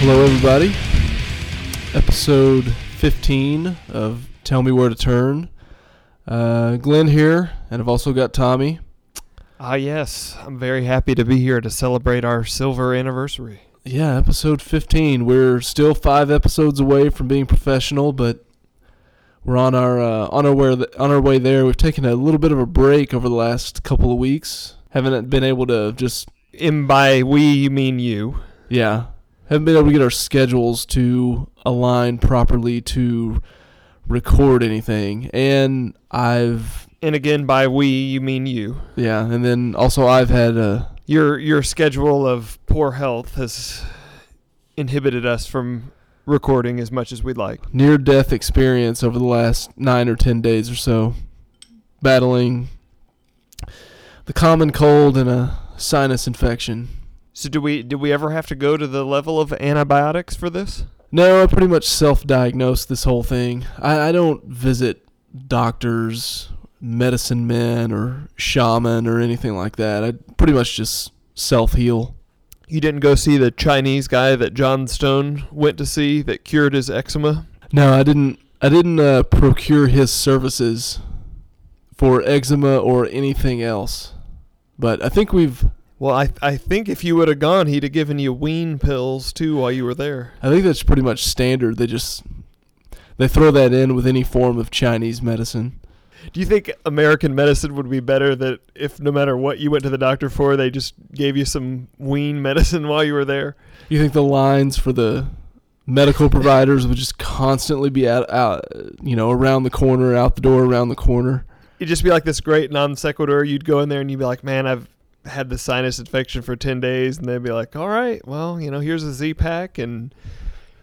Hello, everybody. Episode 15 of Tell Me Where to Turn. Uh, Glenn here, and I've also got Tommy. Ah, yes. I'm very happy to be here to celebrate our silver anniversary. Yeah, episode 15. We're still five episodes away from being professional, but we're on our uh, on our way on our way there. We've taken a little bit of a break over the last couple of weeks. Haven't been able to just And by we, you mean you. yeah, haven't been able to get our schedules to align properly to record anything. And I've And again, by we, you mean you. yeah, and then also I've had a Your your schedule of poor health has inhibited us from recording as much as we'd like. near death experience over the last nine or ten days or so, battling the common cold and a sinus infection. So do we did we ever have to go to the level of antibiotics for this? No, I pretty much self-diagnosed this whole thing. I, I don't visit doctors, medicine men, or shaman or anything like that. I pretty much just self-heal. You didn't go see the Chinese guy that John Stone went to see that cured his eczema? No, I didn't. I didn't uh, procure his services for eczema or anything else. But I think we've Well, I I think if you would have gone, he'd have given you wean pills too while you were there. I think that's pretty much standard. They just they throw that in with any form of Chinese medicine. Do you think American medicine would be better that if no matter what you went to the doctor for, they just gave you some wean medicine while you were there? You think the lines for the medical providers would just constantly be out, out you know, around the corner, out the door, around the corner? It'd just be like this great non sequitur. You'd go in there and you'd be like, "Man, I've had the sinus infection for ten days," and they'd be like, "All right, well, you know, here's a Z pack and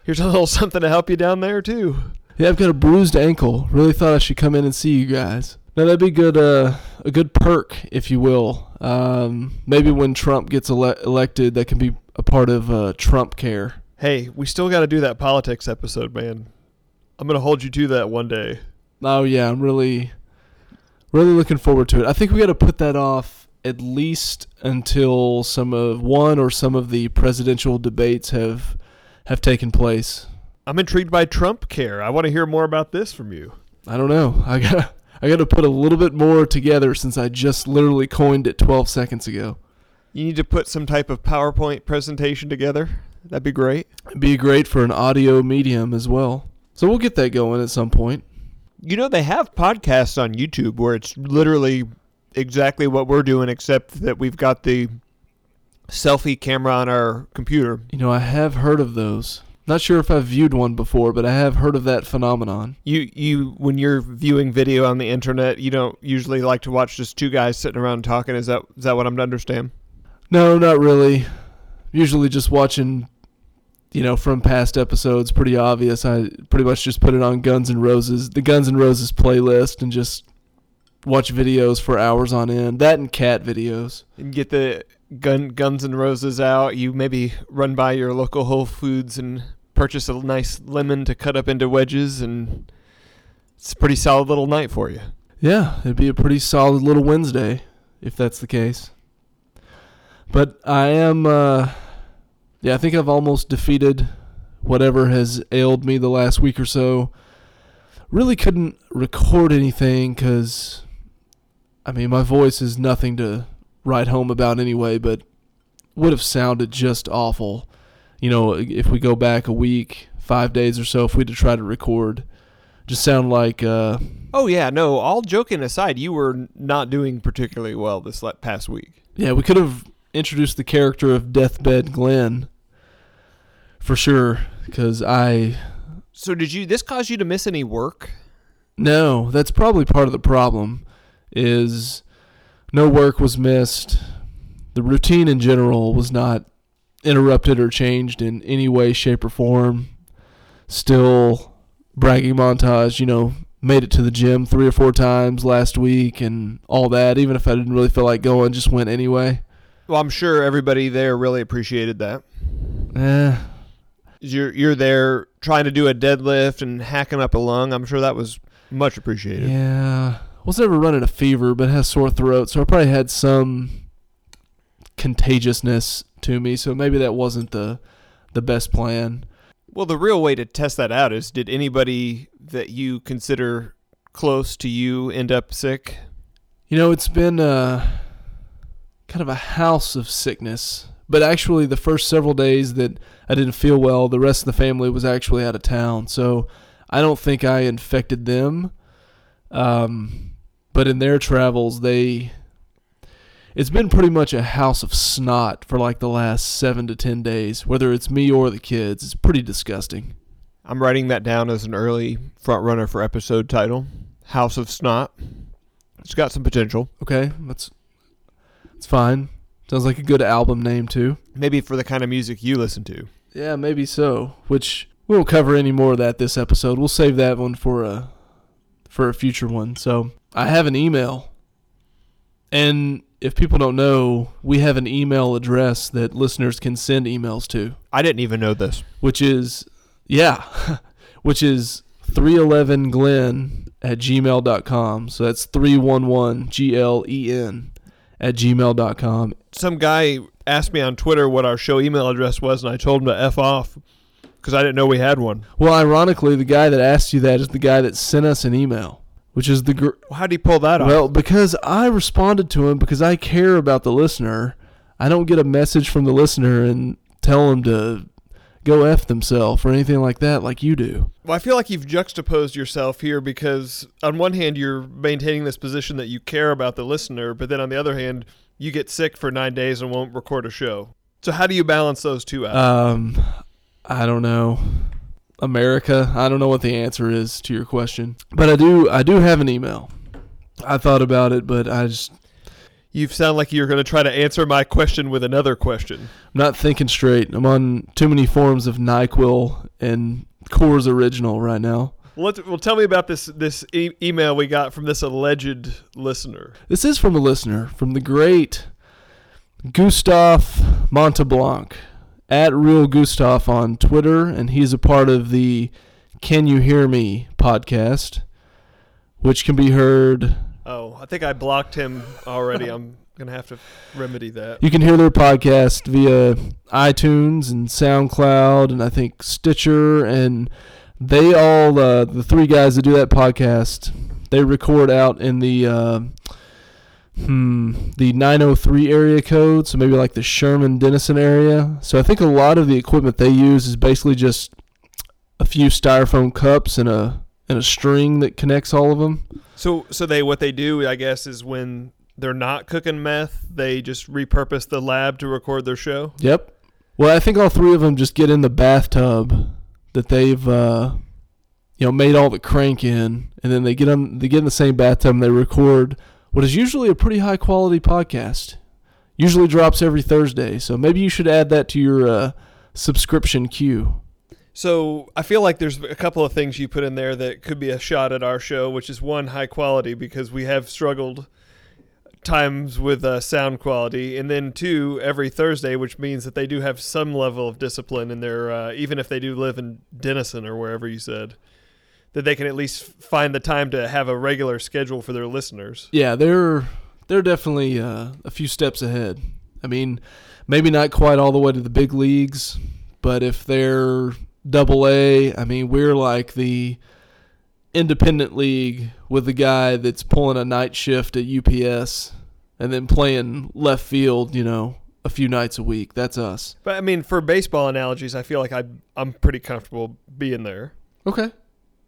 here's a little something to help you down there too." Yeah, I've got a bruised ankle. Really thought I should come in and see you guys. Now that'd be good, uh, a good perk, if you will. Um, maybe when Trump gets ele- elected, that can be a part of uh, Trump care. Hey, we still got to do that politics episode, man. I'm gonna hold you to that one day. Oh yeah, I'm really, really looking forward to it. I think we got to put that off at least until some of one or some of the presidential debates have have taken place. I'm intrigued by Trump care. I want to hear more about this from you. I don't know. I got I got to put a little bit more together since I just literally coined it 12 seconds ago. You need to put some type of PowerPoint presentation together. That'd be great. It'd be great for an audio medium as well. So we'll get that going at some point. You know, they have podcasts on YouTube where it's literally exactly what we're doing, except that we've got the selfie camera on our computer. You know, I have heard of those. Not sure if I've viewed one before, but I have heard of that phenomenon. You, you, when you're viewing video on the internet, you don't usually like to watch just two guys sitting around talking. Is that is that what I'm to understand? No, not really. Usually just watching, you know, from past episodes, pretty obvious. I pretty much just put it on Guns N' Roses, the Guns N' Roses playlist, and just watch videos for hours on end. That and cat videos. And get the gun Guns and Roses out. You maybe run by your local Whole Foods and purchase a nice lemon to cut up into wedges, and it's a pretty solid little night for you. Yeah, it'd be a pretty solid little Wednesday if that's the case. But I am, uh, yeah, I think I've almost defeated whatever has ailed me the last week or so. Really couldn't record anything because, I mean, my voice is nothing to write home about anyway, but would have sounded just awful. You know, if we go back a week, five days or so, if we'd have tried to record, just sound like, uh, Oh yeah, no. All joking aside, you were not doing particularly well this past week. Yeah, we could have introduced the character of Deathbed Glenn for sure. Because I So did you? This cause you to miss any work? no, that's probably part of the problem. Is no work was missed. The routine in general was not interrupted or changed in any way, shape, or form. Still, bragging montage. You know, made it to the gym three or four times last week and all that. Even if I didn't really feel like going, just went anyway. Well, I'm sure everybody there really appreciated that. Eh, You're you're there trying to do a deadlift and hacking up a lung. I'm sure that was much appreciated. Yeah. Was never running a fever, but has sore throat, so I probably had some contagiousness to me. So maybe that wasn't the the best plan. Well, the real way to test that out is did anybody that you consider close to you end up sick? You know, it's been uh, kind of a house of sickness. But actually, the first several days that I didn't feel well, the rest of the family was actually out of town. So I don't think I infected them. Um, but in their travels, they. It's been pretty much a house of snot for like the last seven to ten days, whether it's me or the kids. It's pretty disgusting. I'm writing that down as an early front runner for episode title House of Snot. It's got some potential. Okay, that's it's fine. Sounds like a good album name too. Maybe for the kind of music you listen to. Yeah, maybe so. Which we won't cover any more of that this episode. We'll save that one for a for a future one. So I have an email, and if people don't know, we have an email address that listeners can send emails to, I didn't even know this. which is yeah, which is 311 glen at gmail.com. So that's 311 G L E N at gmail.com. Some guy asked me on Twitter what our show email address was, and I told him to F off because I didn't know we had one. Well, ironically, the guy that asked you that is the guy that sent us an email, which is the gr- How'd you pull that off? well because I responded to him because I care about the listener. I don't get a message from the listener and tell them to go f themselves or anything like that, like you do. Well, I feel like you've juxtaposed yourself here because on one hand you're maintaining this position that you care about the listener, but then on the other hand you get sick for nine days and won't record a show. So how do you balance those two out? Um, I don't know. America. I don't know what the answer is to your question, but I do. I do have an email. I thought about it, but I just you sound like you're going to try to answer my question with another question. I'm not thinking straight. I'm on too many forms of Nyquil and Coors Original right now. Well, let's, well tell me about this this e- email we got from this alleged listener. This is from a listener from the great Gustav Monteblanc at Real Gustav on Twitter, and he's a part of the Can You Hear Me podcast, which can be heard. Oh, I think I blocked him already. I'm going to have to remedy that. You can hear their podcast via iTunes and SoundCloud, and I think Stitcher, and they all uh, the three guys that do that podcast. They record out in the. Uh, Hmm, the 903 area code, so maybe like the Sherman Denison area. So I think a lot of the equipment they use is basically just a few styrofoam cups and a and a string that connects all of them. So so they what they do, I guess, is when they're not cooking meth, they just repurpose the lab to record their show. Yep. Well, I think all three of them just get in the bathtub that they've uh, you know made all the crank in, and then they get them they get in the same bathtub and they record what is usually a pretty high quality podcast. Usually drops every Thursday, so maybe you should add that to your uh, subscription queue. So I feel like there's a couple of things you put in there that could be a shot at our show, which is one high quality because we have struggled times with uh, sound quality, and then two every Thursday, which means that they do have some level of discipline in their, uh, even if they do live in Denison or wherever you said, that they can at least find the time to have a regular schedule for their listeners. Yeah, they're they're definitely uh, a few steps ahead. I mean, maybe not quite all the way to the big leagues, but if they're double A, I mean, we're like the independent league with the guy that's pulling a night shift at UPS and then playing left field, you know, a few nights a week. That's us. But I mean, for baseball analogies, I feel like I I'm pretty comfortable being there. Okay.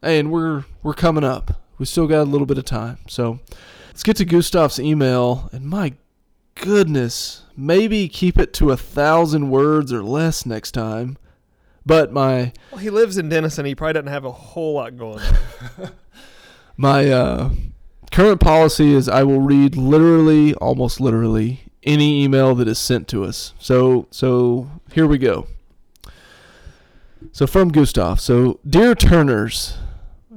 And we're we're coming up. We still got a little bit of time. So let's get to Gustav's email. And my goodness, maybe keep it to a thousand words or less next time. But my Well, he lives in Denison. He probably doesn't have a whole lot going on. my uh, current policy is I will read literally, almost literally, any email that is sent to us. So so here we go. So from Gustav. So dear Turners,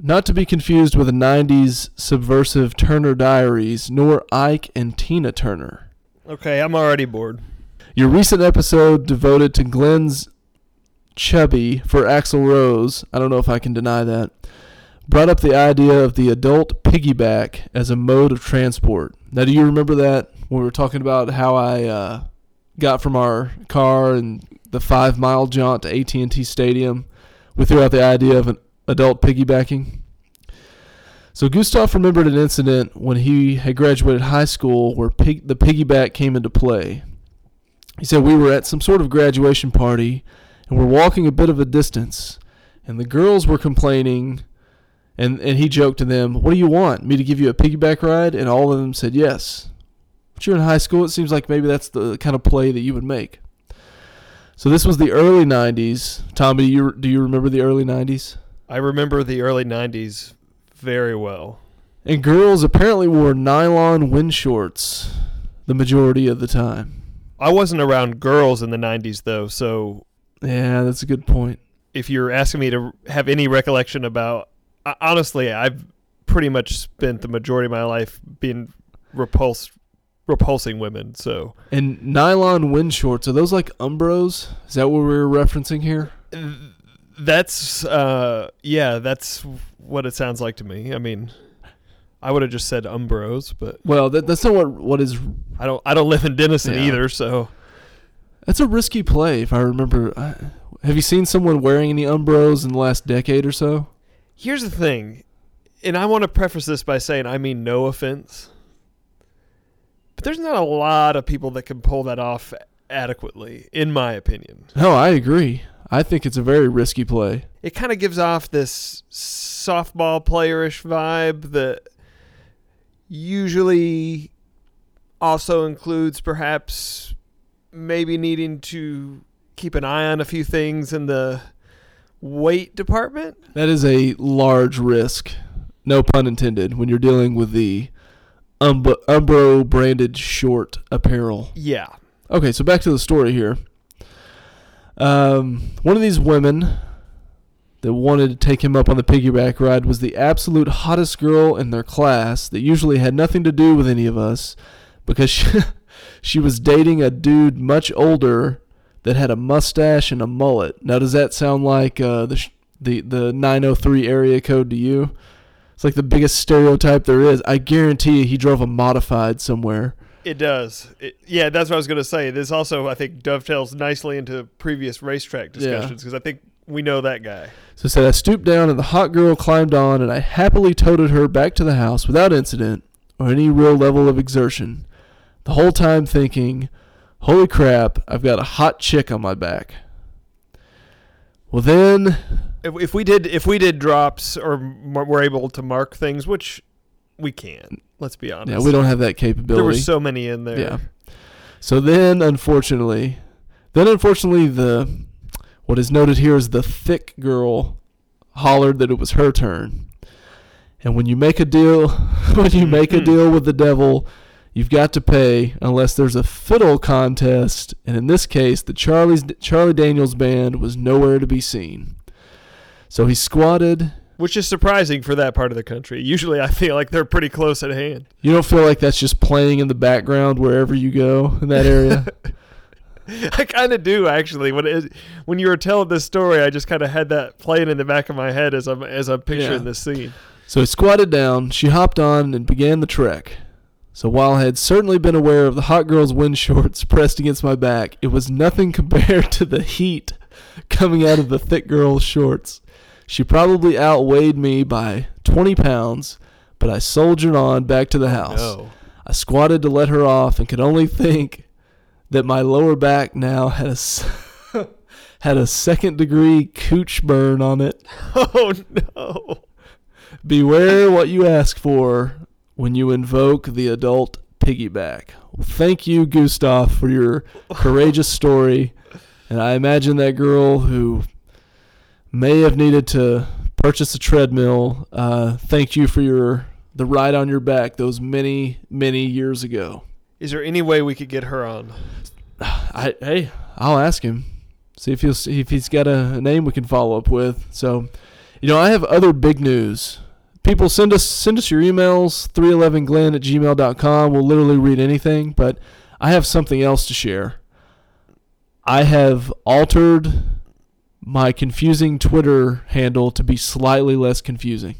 not to be confused with the 90s subversive Turner Diaries, nor Ike and Tina Turner. okay, I'm already bored. Your recent episode devoted to Glenn's chubby for Axl Rose, I don't know if I can deny that, brought up the idea of the adult piggyback as a mode of transport. Now, do you remember that when we were talking about how I uh, got from our car and the five mile jaunt to AT and T Stadium. We threw out the idea of an adult piggybacking. So Gustav remembered an incident when he had graduated high school where pig, the piggyback came into play. He said we were at some sort of graduation party and we're walking a bit of a distance, and the girls were complaining, and and he joked to them, "What do you want? Me to give you a piggyback ride?" And all of them said yes. But you're in high school. It seems like maybe that's the kind of play that you would make. So this was the early '90s. Tommy, do you do you remember the early '90s? I remember the early '90s very well. And girls apparently wore nylon wind shorts the majority of the time. I wasn't around girls in the '90s though, so Yeah, that's a good point. if you're asking me to have any recollection about, honestly, I've pretty much spent the majority of my life being repulsed, repulsing women. So And nylon wind shorts are those like Umbros? Is that what we're referencing here? That's, uh, yeah, that's what it sounds like to me. I mean, I would have just said Umbros, but Well, that, that's not what what is. I don't, I don't live in Denison Yeah. either, so That's a risky play, if I remember. I, have you seen someone wearing any Umbros in the last decade or so? Here's the thing, and I want to preface this by saying I mean no offense, but there's not a lot of people that can pull that off adequately, in my opinion. No, I agree. I think it's a very risky play. It kind of gives off this softball playerish vibe that usually also includes perhaps maybe needing to keep an eye on a few things in the weight department. That is a large risk, no pun intended, when you're dealing with the Umbro branded short apparel. Yeah. Okay, so back to the story here. Um, one of these women that wanted to take him up on the piggyback ride was the absolute hottest girl in their class that usually had nothing to do with any of us because she, she was dating a dude much older that had a mustache and a mullet. Now, does that sound like uh, the, the the 903 area code to you? It's like the biggest stereotype there is. I guarantee he drove a modified somewhere. It does. It, yeah, that's what I was going to say. This also, I think, dovetails nicely into previous racetrack discussions because I think we know that guy. So said I stooped down and the hot girl climbed on and I happily toted her back to the house without incident or any real level of exertion. The whole time thinking, holy crap, I've got a hot chick on my back. Well then, If, if we did, if we did drops or were able to mark things, which we can't. Let's be honest. yeah, we don't have that capability. There were so many in there. Yeah. So then, unfortunately, then unfortunately, the what is noted here is the thick girl hollered that it was her turn. And when you make a deal, when you make a Mhm. deal with the devil, you've got to pay unless there's a fiddle contest. And in this case, the Charlie's Charlie Daniels band was nowhere to be seen. So he squatted. Which is surprising for that part of the country. Usually, I feel like they're pretty close at hand. You don't feel like that's just playing in the background wherever you go in that area. I kind of do actually. When it, when you were telling this story, I just kind of had that playing in the back of my head as I'm as I'm picturing Yeah. this scene. So he squatted down, she hopped on, and began the trek. So while I had certainly been aware of the hot girl's wind shorts pressed against my back, it was nothing compared to the heat coming out of the thick girl's shorts. She probably outweighed me by 20 pounds, but I soldiered on back to the house. No. I squatted to let her off and could only think that my lower back now had a, had a second degree cooch burn on it. Oh no. Beware what you ask for when you invoke the adult piggyback. Well, thank you, Gustav, for your courageous story. And I imagine that girl who may have needed to purchase a treadmill uh, thanked you for your the ride on your back those many many years ago. Is there any way we could get her on? I hey, I'll ask him. See if he'll see if he's got a, a name we can follow up with. So, you know, I have other big news. People send us send us your emails, 311glenn at gmail.com. We'll literally read anything, but I have something else to share. I have altered my confusing Twitter handle to be slightly less confusing.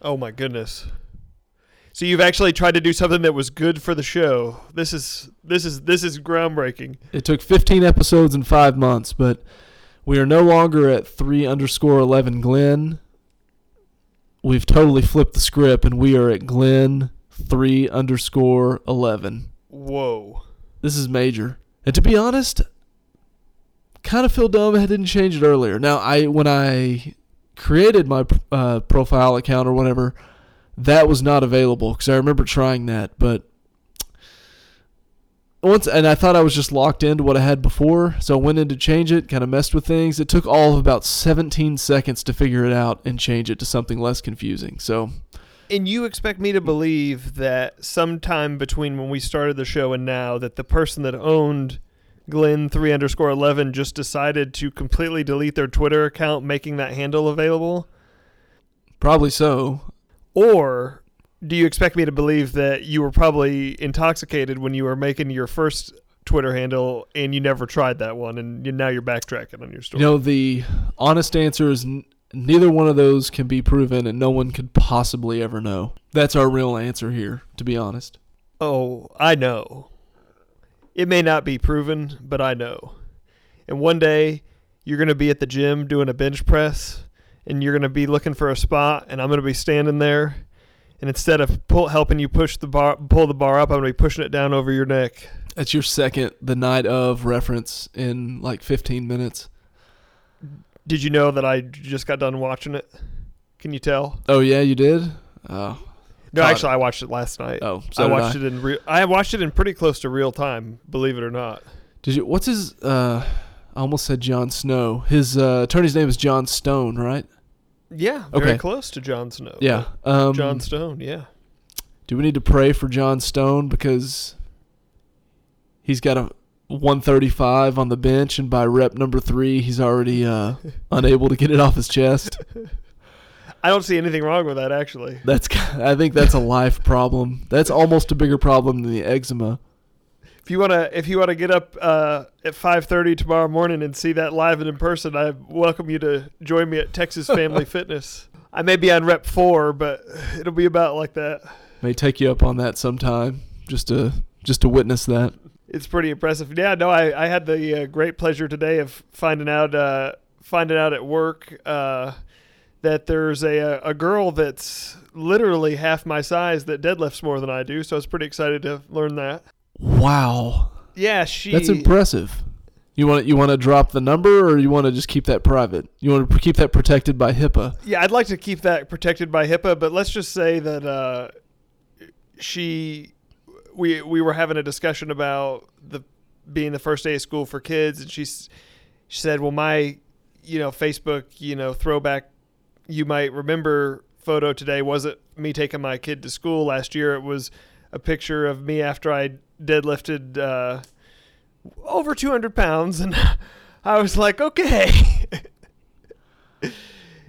Oh my goodness. So you've actually tried to do something that was good for the show. This is this is this is groundbreaking. It took 15 episodes in five months, but we are no longer at three underscore 11 Glenn. We've totally flipped the script, and we are at Glenn three underscore 11. Whoa. This is major. And to be honest, kind of feel dumb I didn't change it earlier. Now, I when I created my uh, profile account or whatever, that was not available because I remember trying that, but once and I thought I was just locked into what I had before, so I went in to change it, kind of messed with things. It took all of about 17 seconds to figure it out and change it to something less confusing. So, And you expect me to believe that sometime between when we started the show and now, that the person that owned Glenn three underscore eleven just decided to completely delete their Twitter account, making that handle available? probably so. Or do you expect me to believe that you were probably intoxicated when you were making your first Twitter handle and you never tried that one, and you, now you're backtracking on your story? You know, the honest answer is n- neither one of those can be proven, and no one could possibly ever know. That's our real answer here, to be honest. Oh, I know. It may not be proven, but I know. And one day you're going to be at the gym doing a bench press and you're going to be looking for a spot and I'm going to be standing there and instead of pull, helping you push the bar pull the bar up, I'm going to be pushing it down over your neck. That's your second the night of reference in like 15 minutes. Did you know that I just got done watching it? Can you tell? Oh yeah, you did. Oh, No, Caught actually I watched it last night. oh, so I did watched it in real I watched it in pretty close to real time, believe it or not. Did you? What's his? Uh, I almost said Jon Snow. His uh, attorney's name is John Stone, right? Yeah, very Okay. close to Jon Snow. Yeah. Um, John Stone, yeah. Do we need to pray for John Stone because he's got a 135 on the bench, and by rep number three, he's already uh, unable to get it off his chest. I don't see anything wrong with that actually. That's I think that's a life problem. That's almost a bigger problem than the eczema. If you wanna if you wanna get up uh, at five thirty tomorrow morning and see that live and in person, I welcome you to join me at Texas Family Fitness. I may be on rep four, but it'll be about like that. May take you up on that sometime, just to just to witness that. It's pretty impressive. Yeah, no, I, I had the uh, great pleasure today of finding out uh, finding out at work uh, that there's a a girl that's literally half my size that deadlifts more than I do. So I was pretty excited to learn that. Wow, Yeah, she. that's impressive. You want you want to drop the number, or you want to just keep that private? You want to keep that protected by HIPAA? Yeah, I'd like to keep that protected by HIPAA, but let's just say that uh, she, we we were having a discussion about the being the first day of school for kids, and she's she said, "Well, my, you know, Facebook, you know, throwback, you might remember photo today wasn't me taking my kid to school last year. It was a picture of me after I deadlifted uh, over 200 pounds, and I was like, okay."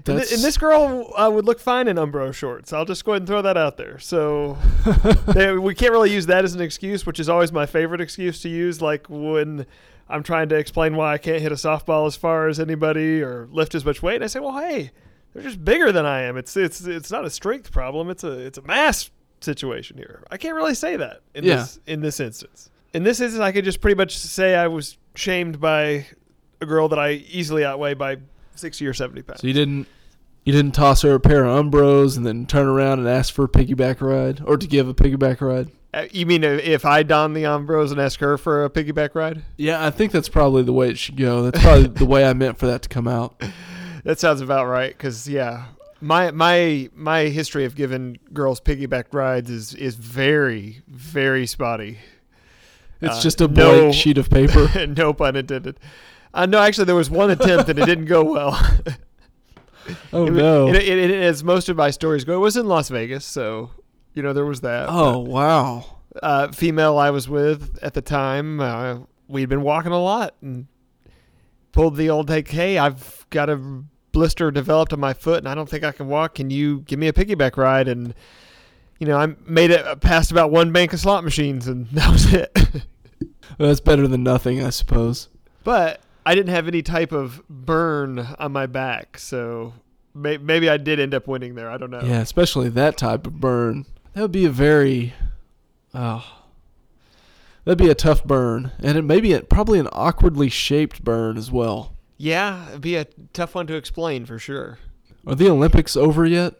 And, That's and this girl uh, would look fine in Umbro shorts. I'll just go ahead and throw that out there. So they, we can't really use that as an excuse, which is always my favorite excuse to use. Like when I'm trying to explain why I can't hit a softball as far as anybody or lift as much weight, and I say, "Well, hey, they're just bigger than I am. It's it's it's not a strength problem. It's a it's a mass situation here. I can't really say that in Yeah. this in this instance. In this instance, I could just pretty much say I was shamed by a girl that I easily outweigh by sixty or seventy pounds. so you didn't you didn't toss her a pair of Umbros and then turn around and ask for a piggyback ride or to give a piggyback ride? Uh, you mean if- if I don the Umbros and ask her for a piggyback ride? Yeah, I think that's probably the way it should go. That's probably the way I meant for that to come out. That sounds about right. Because yeah, my my my history of giving girls piggyback rides is is very very spotty. It's Uh, just a no- blank sheet of paper. no pun intended. Uh, no, actually, there was one attempt and it didn't go well. Oh it, no! It, it, as most of my stories go, it was in Las Vegas, so you know there was that. oh wow! uh, female I was with at the time, uh, we'd been walking a lot and pulled the old like, hey, I've got a blister developed on my foot and I don't think I can walk. Can you give me a piggyback ride? And you know, I made it past about one bank of slot machines and that was it. That's better than nothing, I suppose. but I didn't have any type of burn on my back, so may- maybe I did end up winning there. I don't know. Yeah, especially that type of burn. That would be a very, oh, that'd be a tough burn, and it may be a, probably an awkwardly shaped burn as well. Yeah, it'd be a tough one to explain for sure. Are the Olympics over yet?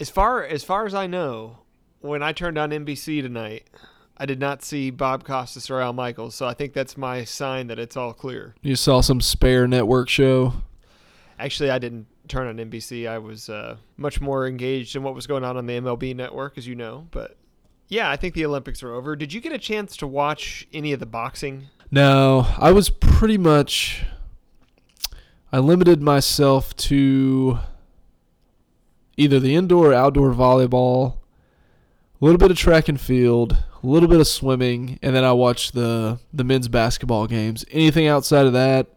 As far as far as I know, when I turned on NBC tonight, I did not see Bob Costas or Al Michaels, so I think that's my sign that it's all clear. You saw some spare network show. Actually, I didn't turn on NBC. I was uh, much more engaged in what was going on on the MLB network, as you know. But yeah, I think the Olympics are over. Did you get a chance to watch any of the boxing? No, I was pretty much. I limited myself to either the indoor or outdoor volleyball, a little bit of track and field, a little bit of swimming, and then I watched the the men's basketball games. Anything outside of that,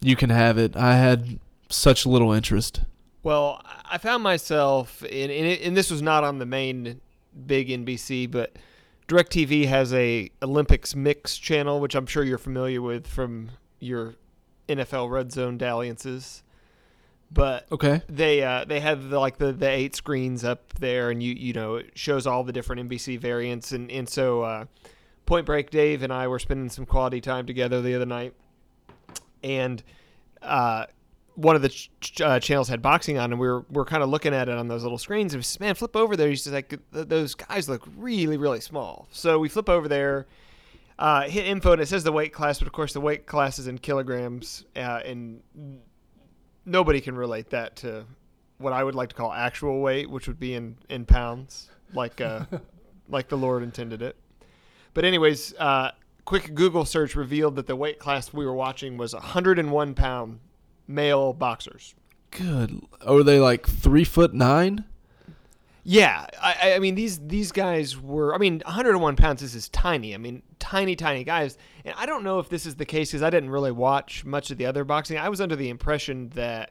you can have it. I had such little interest. Well, I found myself in, in it, and this was not on the main big NBC, but DirecTV has a Olympics mix channel, which I'm sure you're familiar with from your NFL Red Zone dalliances. But Okay. they uh, they have the, like the, the eight screens up there, and you you know it shows all the different NBC variants, and and so uh, Point Break Dave and I were spending some quality time together the other night, and uh, one of the ch- uh, channels had boxing on, and we were we are kind of looking at it on those little screens. And man, flip over there. He's just like those guys look really really small. So we flip over there. Uh, hit info and it says the weight class, but of course the weight class is in kilograms, uh, and nobody can relate that to what I would like to call actual weight, which would be in in pounds, like uh, like the Lord intended it. But anyways, uh, quick Google search revealed that the weight class we were watching was 101 pound male boxers. Good. Are they like three foot nine? Yeah, I, I- I mean these these guys were. I mean, 101 pounds. This is tiny. I mean, tiny, tiny guys. And I don't know if this is the case because I didn't really watch much of the other boxing. I was under the impression that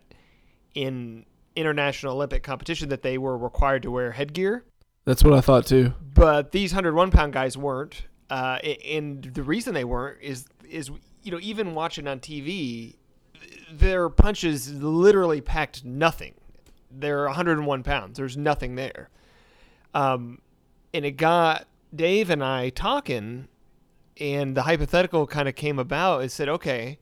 in international Olympic competition that they were required to wear headgear, That's what I thought too. but these 101 pound guys weren't. Uh, and the reason they weren't is is you know even watching on TV, their punches literally packed nothing. They're 101 pounds. There's nothing there. Um, and it got Dave and I talking, and the hypothetical kind of came about. It said, okay,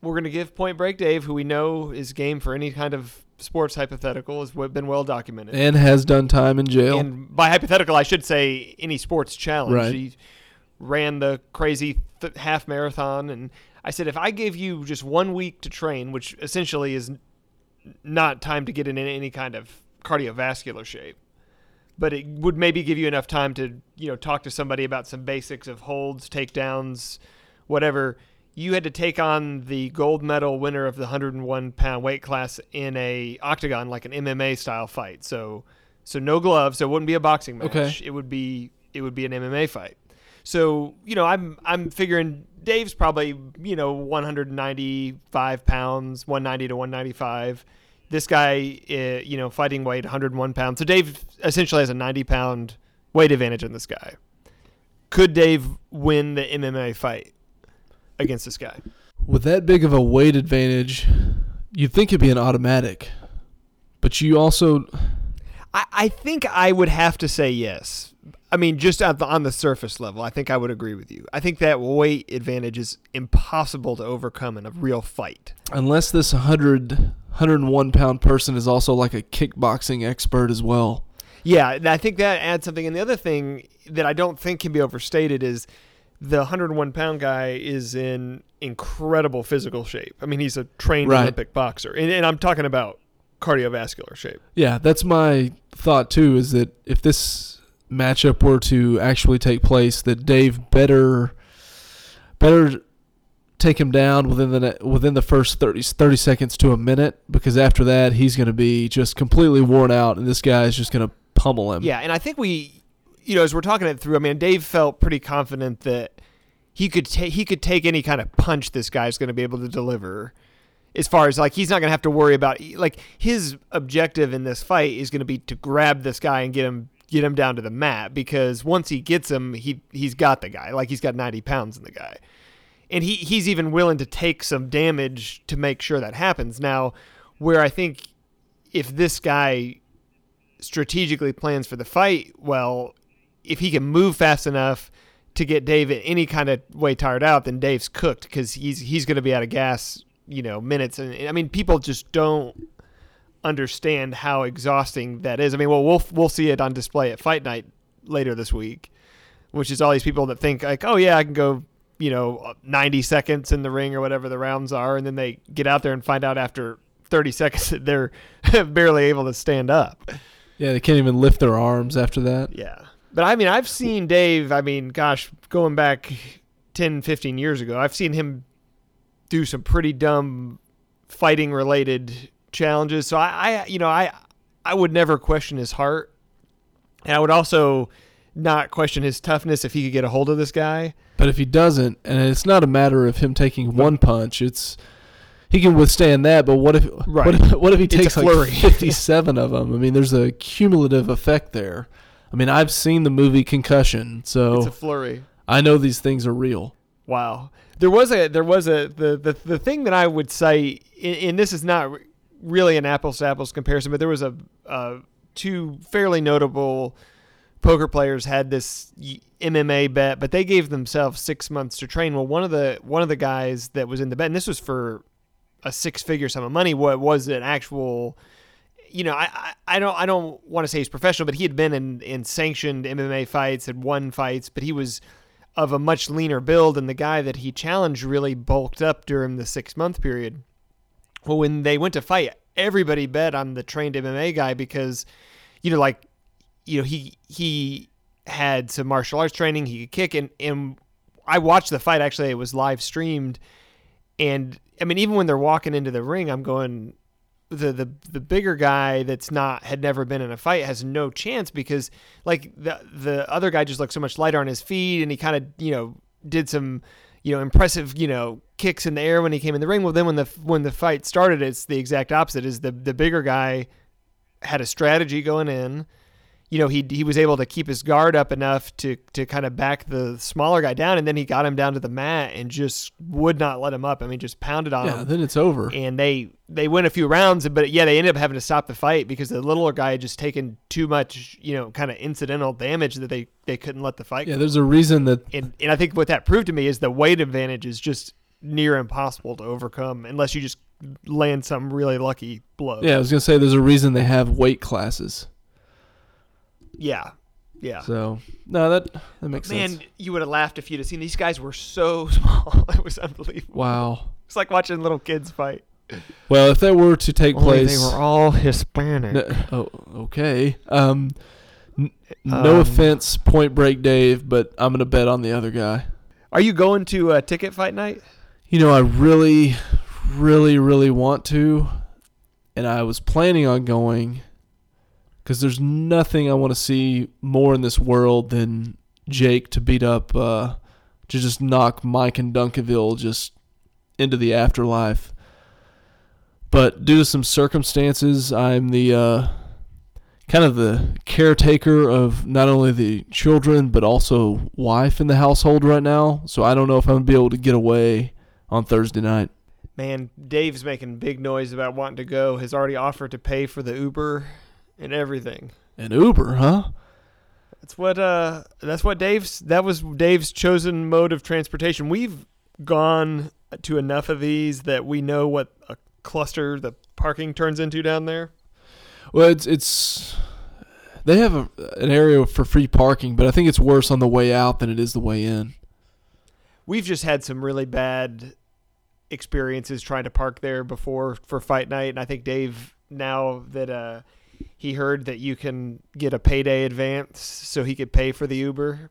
we're going to give Point Break Dave, who we know is game for any kind of sports hypothetical, has been well documented. And has done time in jail. And by hypothetical, I should say any sports challenge. Right. He ran the crazy th- half marathon, and I said, if I gave you just one week to train, which essentially is not time to get in any kind of cardiovascular shape, but it would maybe give you enough time to you know talk to somebody about some basics of holds, takedowns, whatever. You had to take on the gold medal winner of the 101 pound weight class in a octagon, like an MMA style fight. So, so no gloves. So it wouldn't be a boxing match. Okay. It would be it would be an MMA fight. So you know, I'm I'm figuring Dave's probably you know 195 pounds, 190 to 195. This guy, uh, you know, fighting weight 101 pounds. So Dave essentially has a 90 pound weight advantage on this guy. Could Dave win the MMA fight against this guy? With that big of a weight advantage, you'd think it'd be an automatic. But you also I, I think I would have to say yes. I mean, just at the, on the surface level, I think I would agree with you. I think that weight advantage is impossible to overcome in a real fight. unless this 100 101 pound person is also like a kickboxing expert as well. Yeah, and I think that adds something. And the other thing that I don't think can be overstated is the 101 pound guy is in incredible physical shape. I mean, he's a trained Right. Olympic boxer, and, and I'm talking about cardiovascular shape. Yeah, that's my thought too. Is that if this matchup were to actually take place, that Dave better better take him down within the within the first 30, 30 seconds to a minute, because after that he's going to be just completely worn out, and this guy is just going to pummel him. Yeah, and I think we, you know, as we're talking it through, I mean, Dave felt pretty confident that he could take he could take any kind of punch this guy's going to be able to deliver. As far as like he's not going to have to worry about like his objective in this fight is going to be to grab this guy and get him get him down to the mat because once he gets him, he he's got the guy like he's got ninety pounds in the guy, and he he's even willing to take some damage to make sure that happens. Now, where I think if this guy strategically plans for the fight well, if he can move fast enough to get Dave any kind of way tired out, then Dave's cooked because he's he's going to be out of gas, you know, minutes. And I mean, people just don't understand how exhausting that is. I mean, well, we'll we'll see it on display at Fight Night later this week, which is all these people that think like, oh yeah, I can go, you know, 90 seconds in the ring or whatever the rounds are, and then they get out there and find out after 30 seconds that they're barely able to stand up. Yeah, they can't even lift their arms after that. Yeah. But I mean, I've seen Dave, I mean, gosh, going back 10, 15 years ago, I've seen him do some pretty dumb fighting related challenges. So I, I you know, I I would never question his heart. And I would also not question his toughness if he could get a hold of this guy. But if he doesn't, and it's not a matter of him taking one punch, it's he can withstand that. But what if Right. what if, what if he takes like fifty-seven of them? I mean, there's a cumulative effect there. I mean, I've seen the movie Concussion, It's so a flurry. I know these things are real. Wow. There was a there was a the the, the thing that I would say and, this is not really an apples to apples comparison but there was a uh, two fairly notable poker players had this MMA bet but they gave themselves 6 months to train well one of the one of the guys that was in the bet and this was for a six figure sum of money what was an actual you know, I, I, I don't I don't want to say he's professional, but he had been in, in sanctioned MMA fights, had won fights, but he was of a much leaner build, and the guy that he challenged really bulked up during the six month period. Well, when they went to fight, everybody bet on the trained MMA guy because, you know, like, you know, he he had some martial arts training, he could kick, and and I watched the fight. Actually, it was live streamed, and I mean, even when they're walking into the ring, I'm going, the the the bigger guy that's not had never been in a fight has no chance because like the the other guy just looked so much lighter on his feet and he kind of you know did some you know impressive you know kicks in the air when he came in the ring. Well, then when the when the fight started, it's the exact opposite. Is the the bigger guy had a strategy going in. You know, he he was able to keep his guard up enough to to kind of back the smaller guy down, and then he got him down to the mat and just would not let him up. I mean, just pounded on Yeah, him then it's over. and they they win a few rounds, but yeah, they ended up having to stop the fight because the littler guy had just taken too much, you know, kind of incidental damage that they they couldn't let the fight. Yeah, go. there's a reason that And and I think what that proved to me is the weight advantage is just near impossible to overcome unless you just land some really lucky blow. yeah, I was gonna say there's a reason they have weight classes. Yeah, yeah. So no, that that makes Man, sense. Man, you would have laughed if you'd have seen these guys were so small. it was unbelievable. Wow. It's like watching little kids fight. Well, if that were to take Only place, they were all Hispanic. No, oh, okay. Um, n- no Um, offense, Point Break Dave, but I'm gonna bet on the other guy. Are you going to a ticket fight night? You know, I really, really, really want to, and I was planning on going because there's nothing I want to see more in this world than Jake to beat up, uh, to just knock Mike and Duncanville just into the afterlife. But due to some circumstances, I'm the uh, kind of the caretaker of not only the children but also wife in the household right now. So I don't know if I'm gonna be able to get away on Thursday night. Man, Dave's making big noise about wanting to go. Has already offered to pay for the Uber and everything. An Uber, huh? That's what uh that's what Dave's that was Dave's chosen mode of transportation. We've gone to enough of these that we know what a cluster the parking turns into down there. Well, it's it's they have a, an area for free parking, but I think it's worse on the way out than it is the way in. We've just had some really bad experiences trying to park there before for fight night and I think Dave now that uh he heard that you can get a payday advance so he could pay for the Uber.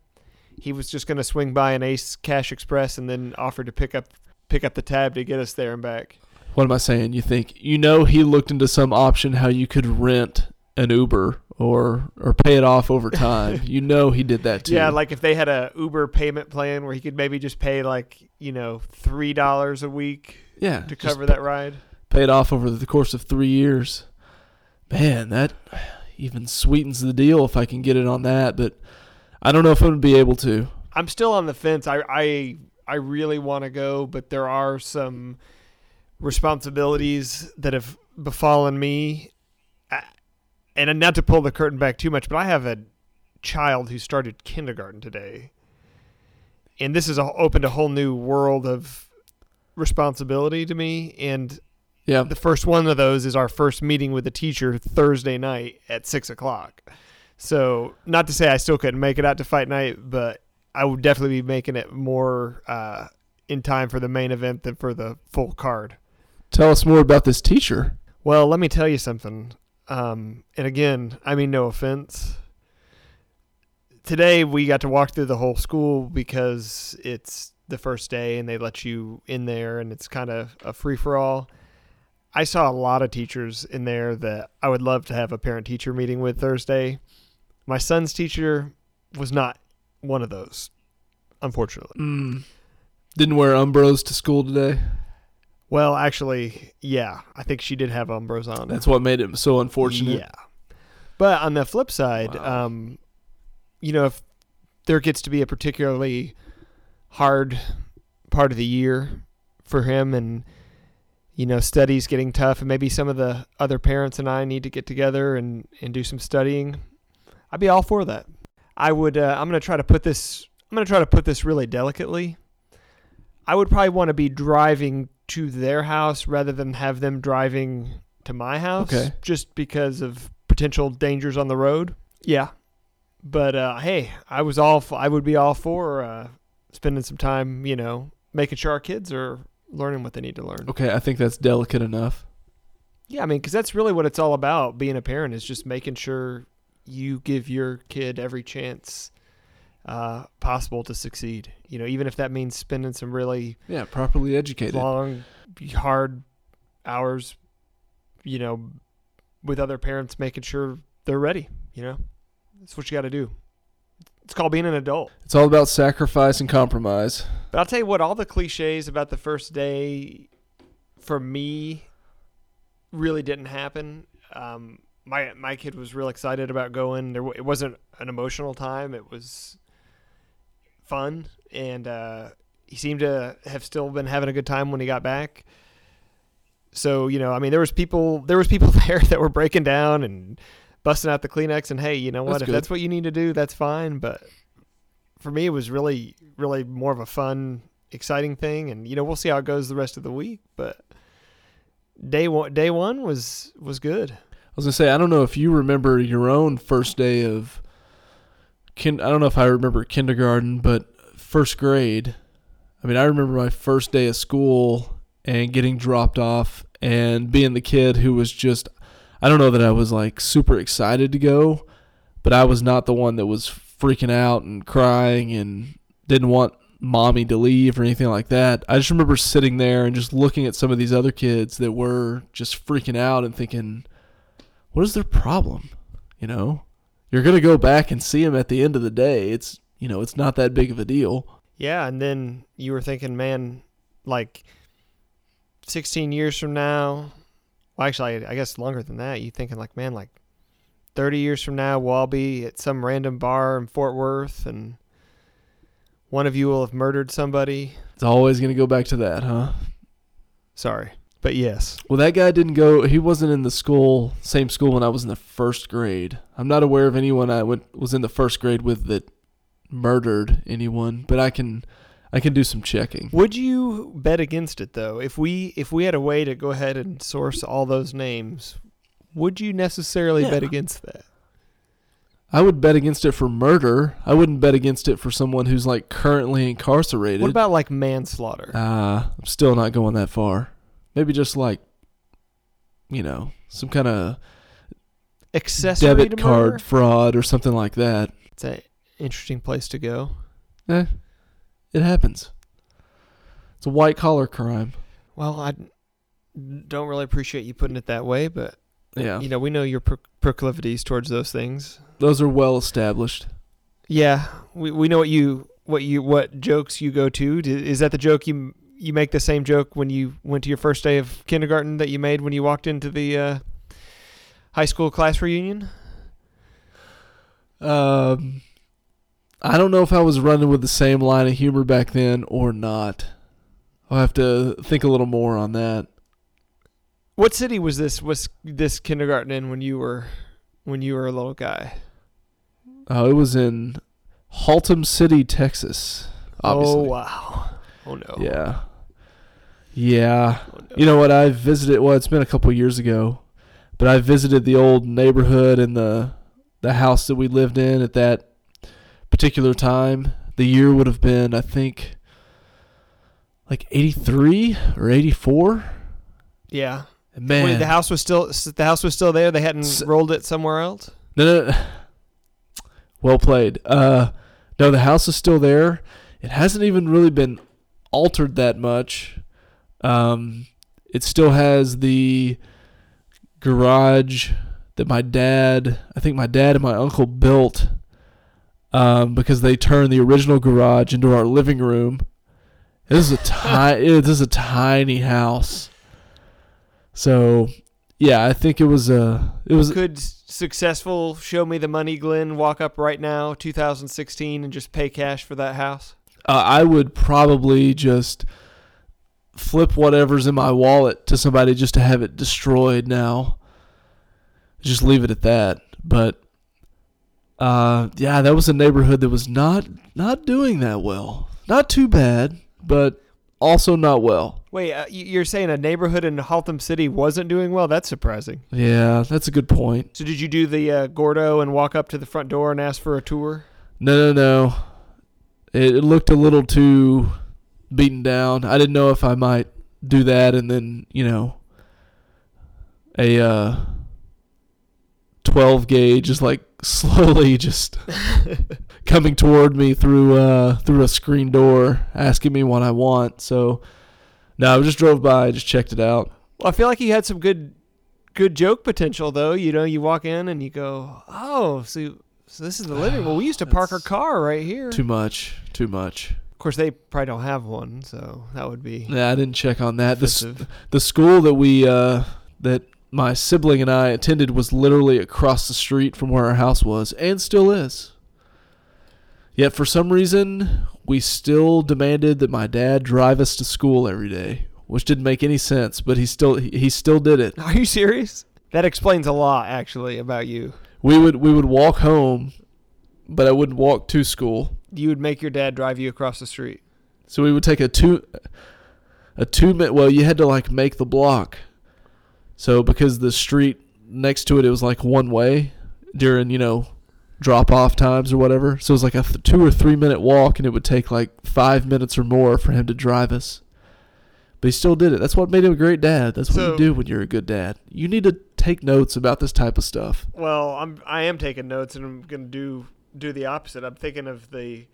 He was just going to swing by an Ace Cash Express and then offered to pick up pick up the tab to get us there and back. What am I saying? You think you know he looked into some option how you could rent an Uber or or pay it off over time. you know he did that too. Yeah, like if they had a Uber payment plan where he could maybe just pay like, you know, $3 a week yeah, to cover that ride. pay it off over the course of three years. Man, that even sweetens the deal if I can get it on that. But I don't know if I'm gonna be able to. I'm still on the fence. I I I really want to go, but there are some responsibilities that have befallen me. And not to pull the curtain back too much, but I have a child who started kindergarten today, and this has opened a whole new world of responsibility to me. And Yeah. the first one of those is our first meeting with the teacher Thursday night at six o'clock. So, not to say I still couldn't make it out to fight night, but I would definitely be making it more uh, in time for the main event than for the full card. Tell us more about this teacher. Well, let me tell you something. Um, and again, I mean no offense. Today we got to walk through the whole school because it's the first day and they let you in there and it's kind of a free for all. I saw a lot of teachers in there that I would love to have a parent teacher meeting with Thursday. My son's teacher was not one of those, unfortunately. Mm. Didn't wear Umbros to school today. Well, actually, yeah, I think she did have Umbros on. That's what made it so unfortunate. Yeah. But on the flip side, Wow. um, you know, if there gets to be a particularly hard part of the year for him and you know, studies getting tough and maybe some of the other parents and I need to get together and, and do some studying, I'd be all for that. I would uh, I'm going to try to put this I'm going to try to put this really delicately. I would probably want to be driving to their house rather than have them driving to my house Okay. just because of potential dangers on the road. Yeah. But uh, hey, I was all f- I would be all for uh, spending some time, you know, making sure our kids are learning what they need to learn. Okay, I think that's delicate enough. Yeah, I mean, because that's really what it's all about. Being a parent is just making sure you give your kid every chance uh, possible to succeed. You know, even if that means spending some really Yeah, properly educated. long, hard hours, you know, with other parents, making sure they're ready. You know, that's what you got to do. It's called being an adult. It's all about sacrifice and compromise. But I'll tell you what, all the cliches about the first day for me really didn't happen. Um, my my kid was real excited about going. There, it wasn't an emotional time. It was fun, and uh, he seemed to have still been having a good time when he got back. So you know, I mean, there was people there was people there that were breaking down and busting out the Kleenex, and hey, you know what? That's if good. that's what you need to do, that's fine. But for me, it was really, really more of a fun, exciting thing, and you know, we'll see how it goes the rest of the week. But day one, day one was was good. I was gonna say I don't know if you remember your own first day of kin. I don't know if I remember kindergarten, but first grade. I mean, I remember my first day of school and getting dropped off and being the kid who was just. I don't know that I was like super excited to go, but I was not the one that was freaking out and crying and didn't want mommy to leave or anything like that. I just remember sitting there and just looking at some of these other kids that were just freaking out and thinking, what is their problem? You know, you're gonna go back and see them at the end of the day. It's you know, it's not that big of a deal. Yeah, and then you were thinking, man, like 16 years from now. Well, actually, I guess longer than that. You thinking like, man, like 30 years from now, we'll all be at some random bar in Fort Worth, and one of you will have murdered somebody. It's always gonna go back to that, huh? Sorry, but yes. Well, that guy didn't go. He wasn't in the school, same school when I was in the first grade. I'm not aware of anyone I went was in the first grade with that murdered anyone, but I can, I can do some checking. Would you bet against it though? If we if we had a way to go ahead and source all those names, would you necessarily bet against that? I would bet against it for murder. I wouldn't bet against it for someone who's like currently incarcerated. What about like manslaughter? Uh, I'm still not going that far. Maybe just like, you know, some kind of Accessory debit to card murder? fraud or something like that. It's an interesting place to go. Eh, it happens. It's a white collar crime. Well, I don't really appreciate you putting it that way, but Yeah, you know, we know your pro- proclivities towards those things. those are well established. Yeah, we we know what you what you what jokes you go to. Is that the joke you you make the same joke when you went to your first day of kindergarten that you made when you walked into the uh, high school class reunion? Um, I don't know if I was running with the same line of humor back then or not. I'll have to think a little more on that. What city was this was this kindergarten in when you were when you were a little guy? Oh, it was in Haltom City, Texas. Obviously. Oh wow. Oh no. Yeah. Yeah. Oh, no. You know what? I visited. Well, it's been a couple years ago, but I visited the old neighborhood and the the house that we lived in at that particular time. The year would have been, I think, like eighty three or eighty four. Yeah. Man, Wait, the house was still the house was still there. They hadn't S- rolled it somewhere else. No, no, no. Well played. Uh, no, the house is still there. It hasn't even really been altered that much. Um, it still has the garage that my dad, I think my dad and my uncle built, um, because they turned the original garage into our living room. This is a tiny, this is a tiny house. So, yeah, I think it was a, it was Could successful show me the money, Glenn, walk up right now, 2016, and just pay cash for that house? uh, I would probably just flip whatever's in my wallet to somebody just to have it destroyed now. Just leave it at that. But uh, yeah, that was a neighborhood that was not not doing that well. Not too bad, but also not well. Wait, uh, you're saying a neighborhood in Haltom City wasn't doing well? That's surprising. Yeah, that's a good point. So did you do the uh, Gordo and walk up to the front door and ask for a tour? No, no, no. It, it looked a little too beaten down. I didn't know if I might do that and then, you know, a uh, 12 gauge is like slowly just coming toward me through uh, through a screen door asking me what I want. So, no, I just drove by, just checked it out. Well, I feel like you had some good, good joke potential though. You know, you walk in and you go, "Oh, so so this is the living. Well, we used to park our car right here." Too much, too much. Of course, they probably don't have one, so that would be Yeah, I didn't check on that. The, the school that we uh, that my sibling and I attended was literally across the street from where our house was and still is. Yet for some reason, we still demanded that my dad drive us to school every day, which didn't make any sense, but he still he still did it. Are you serious? That explains a lot, actually, about you. We would we would walk home, but I wouldn't walk to school. You would make your dad drive you across the street. So we would take a two a two minute well, you had to like make the block. So because the street next to it it was like one way during, you know, drop off times or whatever. So it was like a th- 2 or 3 minute walk and it would take like 5 minutes or more for him to drive us. But he still did it. That's what made him a great dad. That's what So- you do when you're a good dad. You need to take notes about this type of stuff. Well, I'm I am taking notes, and I'm gonna do do the opposite. I'm thinking of the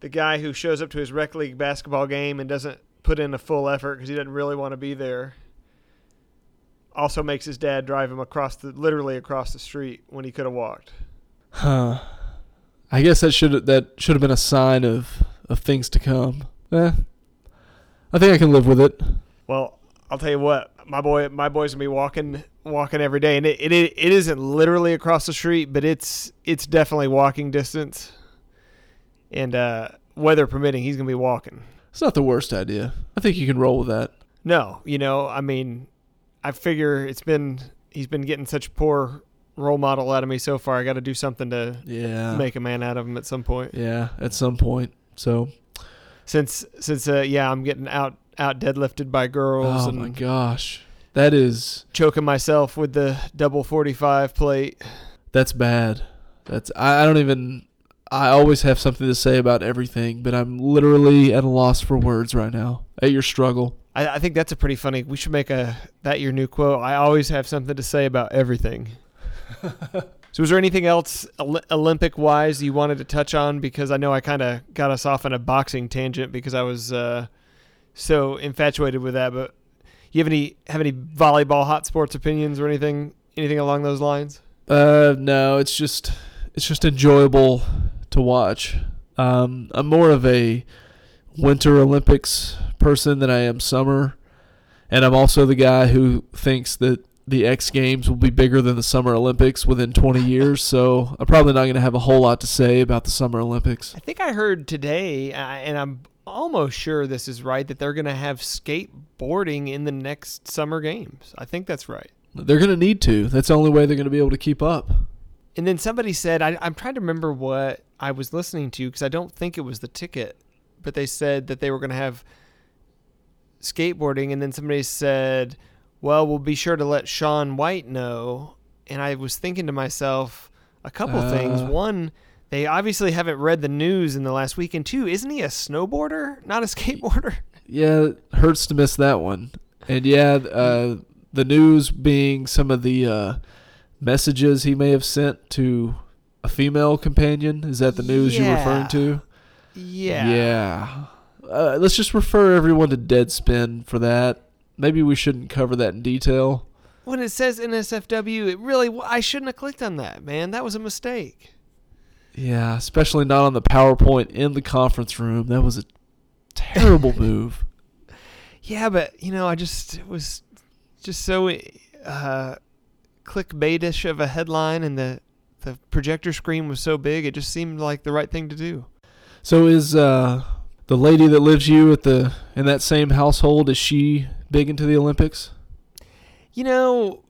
the guy who shows up to his rec league basketball game and doesn't put in a full effort because he doesn't really want to be there. Also makes his dad drive him across the literally across the street when he could have walked. Huh. I guess that should that should have been a sign of of things to come. Eh. I think I can live with it. Well, I'll tell you what, my boy, my boy's gonna be walking, walking every day, and it, it, it isn't literally across the street, but it's, it's definitely walking distance. And uh, weather permitting, he's gonna be walking. It's not the worst idea. I think you can roll with that. No, you know, I mean, I figure it's been, he's been getting such poor role model out of me so far. I got to do something to Yeah. make a man out of him at some point. yeah, at some point. So, Since, since, uh, yeah, I'm getting out, out deadlifted by girls oh and my gosh. That is choking myself with the double 45 plate. that's bad. That's I, I don't even I always have something to say about everything, but I'm literally at a loss for words right now. At your struggle. I, I think that's a pretty funny. We should make a that your new quote. I always have something to say about everything. so, was there anything else Olympic wise you wanted to touch on? Because I know I kind of got us off on a boxing tangent because I was uh, so infatuated with that. But you have any have any volleyball hot sports opinions or anything anything along those lines? Uh, no, it's just it's just enjoyable to watch. Um, I'm more of a Winter Olympics person than I am summer, and I'm also the guy who thinks that the X Games will be bigger than the Summer Olympics within 20 years. So I'm probably not going to have a whole lot to say about the Summer Olympics. I think I heard today, uh, and I'm almost sure this is right, that they're going to have skateboarding in the next summer games. I think that's right. They're going to need to. That's the only way they're going to be able to keep up. And then somebody said, I, I'm trying to remember what I was listening to because I don't think it was the ticket, but they said that they were going to have skateboarding. And then somebody said, Well, we'll be sure to let Shaun White know. And I was thinking to myself a couple things. Uh. One, they obviously haven't read the news in the last week. And two, isn't he a snowboarder, not a skateboarder? Yeah, hurts to miss that one. And yeah, uh, the news being some of the uh, messages he may have sent to a female companion. Is that the news you're referring to? Yeah. Yeah. Uh, let's just refer everyone to Deadspin for that. Maybe we shouldn't cover that in detail. When it says NSFW, it really, I shouldn't have clicked on that, man. That was a mistake. Yeah, especially not on the PowerPoint in the conference room. That was a terrible move. Yeah, but you know, I just it was just so uh, clickbaitish of a headline, and the the projector screen was so big, it just seemed like the right thing to do. So is uh, the lady that lives you at the in that same household is she big into the Olympics? You know,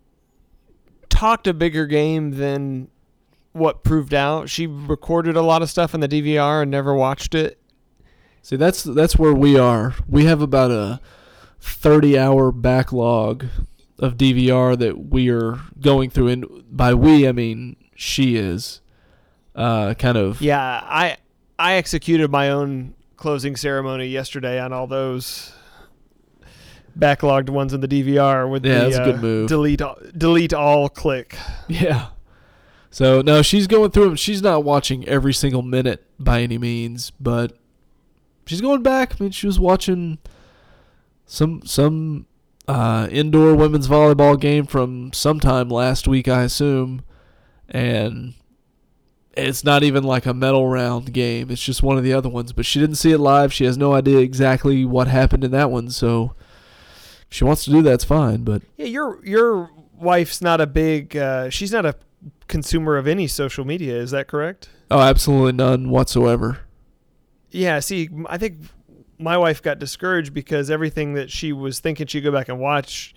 talked a bigger game than what proved out. She recorded a lot of stuff in the DVR and never watched it. See, that's that's where we are. We have about a 30-hour backlog of DVR that we are going through and by we I mean she is uh kind of Yeah, I I executed my own closing ceremony yesterday on all those backlogged ones in the DVR with Yeah, the that's a good uh, move. delete all, delete all click. Yeah. So no, she's going through them. She's not watching every single minute by any means, but she's going back. I mean, she was watching some some uh, indoor women's volleyball game from sometime last week, I assume, and it's not even like a medal round game. It's just one of the other ones. But she didn't see it live. She has no idea exactly what happened in that one. So if she wants to do that, it's fine. But Yeah, your your wife's not a big uh, she's not a consumer of any social media, is that correct? oh, absolutely none whatsoever. Yeah, see, I think my wife got discouraged because everything that she was thinking she'd go back and watch,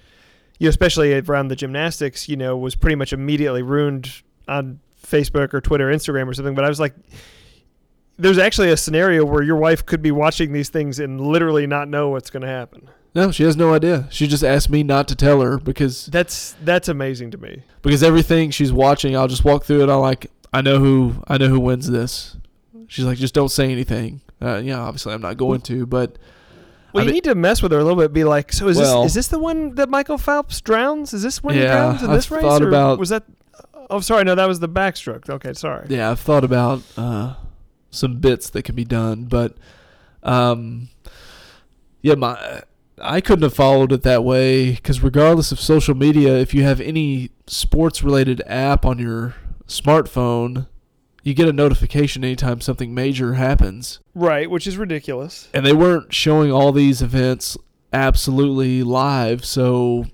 you know, especially around the gymnastics, you know, was pretty much immediately ruined on Facebook or Twitter, Instagram or something. But I was like, there's actually a scenario where your wife could be watching these things and literally not know what's going to happen. No, she has no idea. She just asked me not to tell her because That's that's amazing to me. because everything she's watching, I'll just walk through it. I'm like, I know who I know who wins this. She's like, just don't say anything. Uh, yeah, obviously I'm not going to, but Well, I you need to mess with her a little bit. Be like, so is Well- this is this the one that Michael Phelps drowns? Is this when he Yeah, drowns in I've this race? thought or about- was that? Oh, sorry, no, that was the backstroke. Okay, sorry. yeah, I've thought about uh, some bits that can be done, but um, yeah, my I couldn't have followed it that way because regardless of social media, if you have any sports related app on your smartphone, you get a notification anytime something major happens. Right, which is ridiculous. and they weren't showing all these events absolutely live so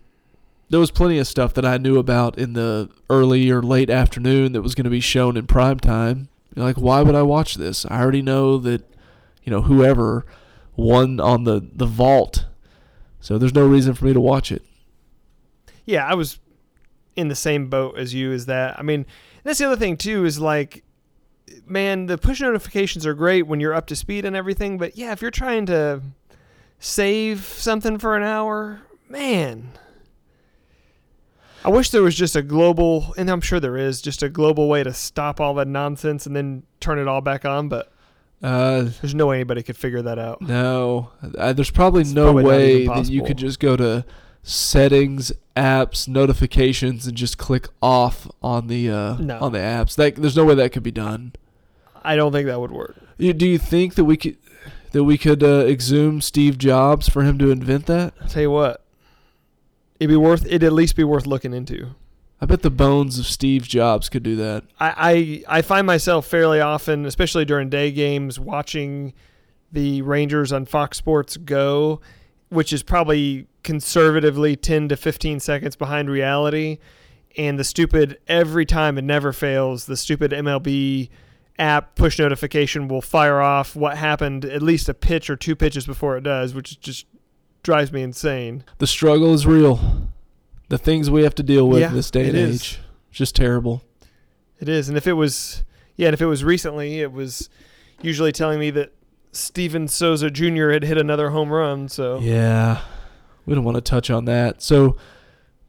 there was plenty of stuff that i knew about in the early or late afternoon that was going to be shown in prime time You're like why would i watch this i already know that you know whoever won on the the vault so there's no reason for me to watch it Yeah, I was in the same boat as you. As that, I mean, that's the other thing too. Is like, man, the push notifications are great when you're up to speed and everything. But yeah, if you're trying to save something for an hour, man. I wish there was just a global, and I'm sure there is, just a global way to stop all that nonsense and then turn it all back on. But uh there's no way anybody could figure that out. No, uh, there's probably It's no probably way that you could just go to settings, apps, notifications, and just click off on the uh, No. on the apps. That there's no way that could be done. I don't think that would work. You, do you think that we could that we could uh, exhume Steve Jobs for him to invent that? I'll tell you what, it'd be worth. It'd at least be worth looking into. I bet the bones of Steve Jobs could do that. I, I I find myself fairly often, especially during day games, watching the Rangers on Fox Sports Go, which is probably conservatively 10 to 15 seconds behind reality. And the stupid, every time it never fails, the stupid MLB app push notification will fire off what happened at least a pitch or two pitches before it does, which is just drives me insane. The struggle is real. The things we have to deal with Yeah, in this day and is. age, just terrible. It is, and if it was, yeah, and if it was recently, it was usually telling me that Steven Souza Jr. had hit another home run. So Yeah, we don't want to touch on that. So,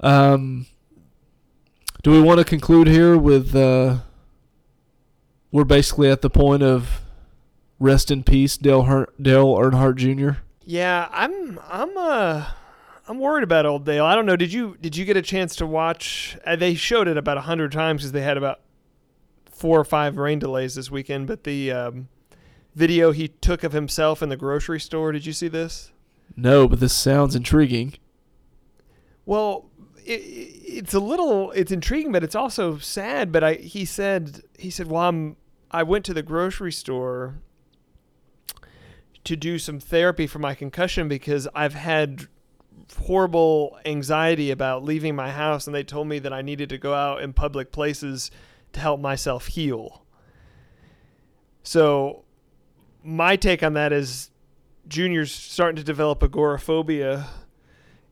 um, do we want to conclude here with? Uh, we're basically at the point of rest in peace, Dale Her- Dale Earnhardt Jr. yeah, I'm I'm uh I'm worried about old Dale. I don't know. Did you did you get a chance to watch? Uh, they showed it about a hundred times because they had about four or five rain delays this weekend. But the um, video he took of himself in the grocery store. Did you see this? No, but this sounds intriguing. Well, it, it's a little it's intriguing, but it's also sad. But I he said he said, "Well, I'm I went to the grocery store to do some therapy for my concussion because I've had horrible anxiety about leaving my house, and they told me that I needed to go out in public places to help myself heal." So, my take on that is Junior's starting to develop agoraphobia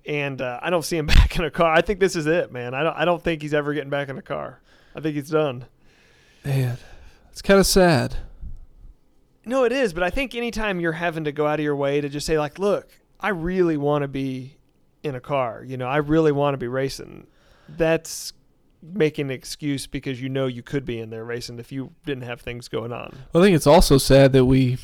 and uh, I don't see him back in a car. I think this is it, man. I don't. I don't think he's ever getting back in a car. I think he's done. Man, it's kind of sad. No, it is. But I think anytime you're having to go out of your way to just say like, look, I really want to be in a car. You know, I really want to be racing. That's making an excuse because you know you could be in there racing if you didn't have things going on. I think it's also sad that we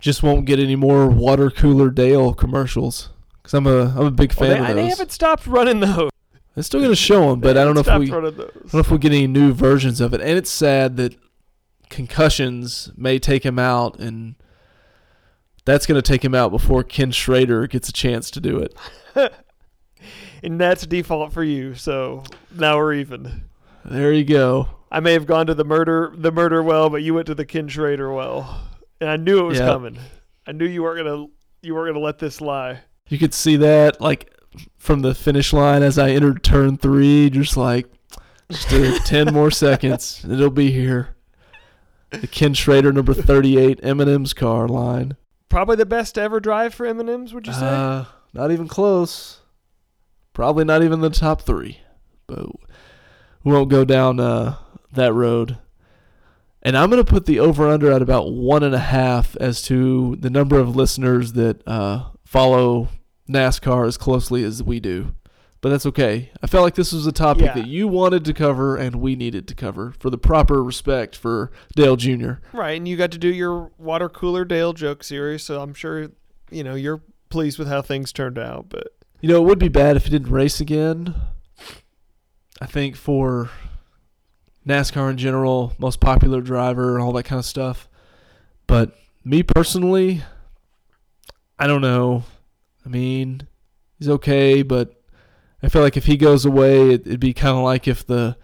just won't get any more water cooler Dale commercials because I'm a I'm a big Well, fan they, of they haven't stopped running those. They're still gonna show them, but I don't know if we I don't know if we get any new versions of it. And it's sad that concussions may take him out, and that's gonna take him out before Ken Schrader gets a chance to do it. and that's default for you. So now we're even. There you go. I may have gone to the murder the murder well, but you went to the Ken Schrader well, and I knew it was Yeah. coming. I knew you weren't gonna you weren't gonna let this lie. You could see that like from the finish line as I entered turn three, just like just ten more seconds, it'll be here. The Ken Schrader number thirty-eight M&M's car line. Probably the best ever drive for M&M's. Would you say? Uh, not even close. Probably not even the top three. But we won't go down uh, that road. And I'm going to put the over under at about one and a half as to the number of listeners that uh, follow NASCAR as closely as we do. But that's okay. I felt like this was a topic Yeah. that you wanted to cover and we needed to cover for the proper respect for Dale Jr. right, and you got to do your water cooler Dale joke series, so I'm sure you know you're pleased with how things turned out. But You know, it would be bad if he didn't race again. I think for NASCAR in general, most popular driver, all that kind of stuff. But me personally, I don't know. I mean, he's okay, but I feel like if he goes away, it, it'd be kind of like if the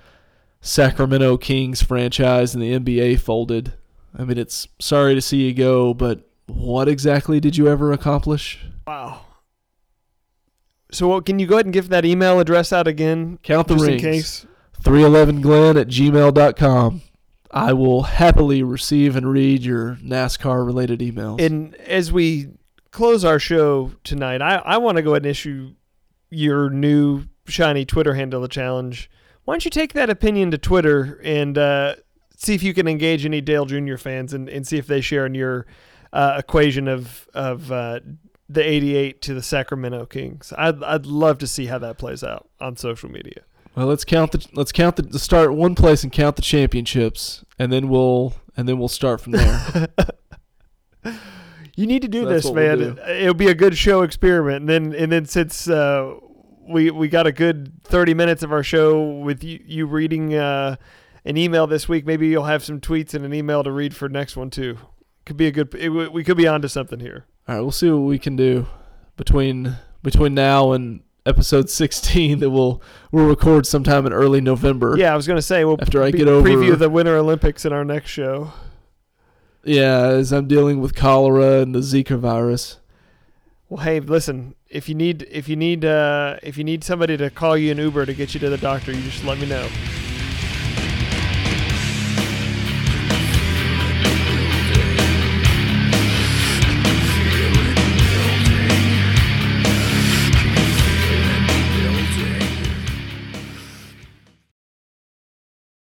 Sacramento Kings franchise and the NBA folded. I mean, it's sorry to see you go, but what exactly did you ever accomplish? wow. So what, can you go ahead and give that email address out again, Count the just rings. in case? 311glenn at gmail.com. I will happily receive and read your NASCAR related emails. And as we close our show tonight, I, I want to go ahead and issue your new shiny Twitter handle a challenge. Why don't you take that opinion to Twitter and uh, see if you can engage any Dale Jr. fans and, and see if they share in your uh, equation of of uh, the 88 to the Sacramento Kings. I'd, I'd love to see how that plays out on social media. well, let's count the let's count the, the start one place and count the championships, and then we'll and then we'll start from there. You need to do So this, what we'll man. do. It'll be a good show experiment, and then and then since uh, we we got a good thirty minutes of our show with you, you reading uh, an email this week, maybe you'll have some tweets and an email to read for next one too. Could be a good. It, we could be onto something here. All right, we'll see what we can do between between now and episode 16 that we'll we'll record sometime in early November. Yeah, I was gonna say we'll After I get over- preview the Winter Olympics in our next show. Yeah, as I'm dealing with cholera and the Zika virus. Well, hey, listen. If you need if you need uh, if you need somebody to call you an Uber to get you to the doctor, you just let me know.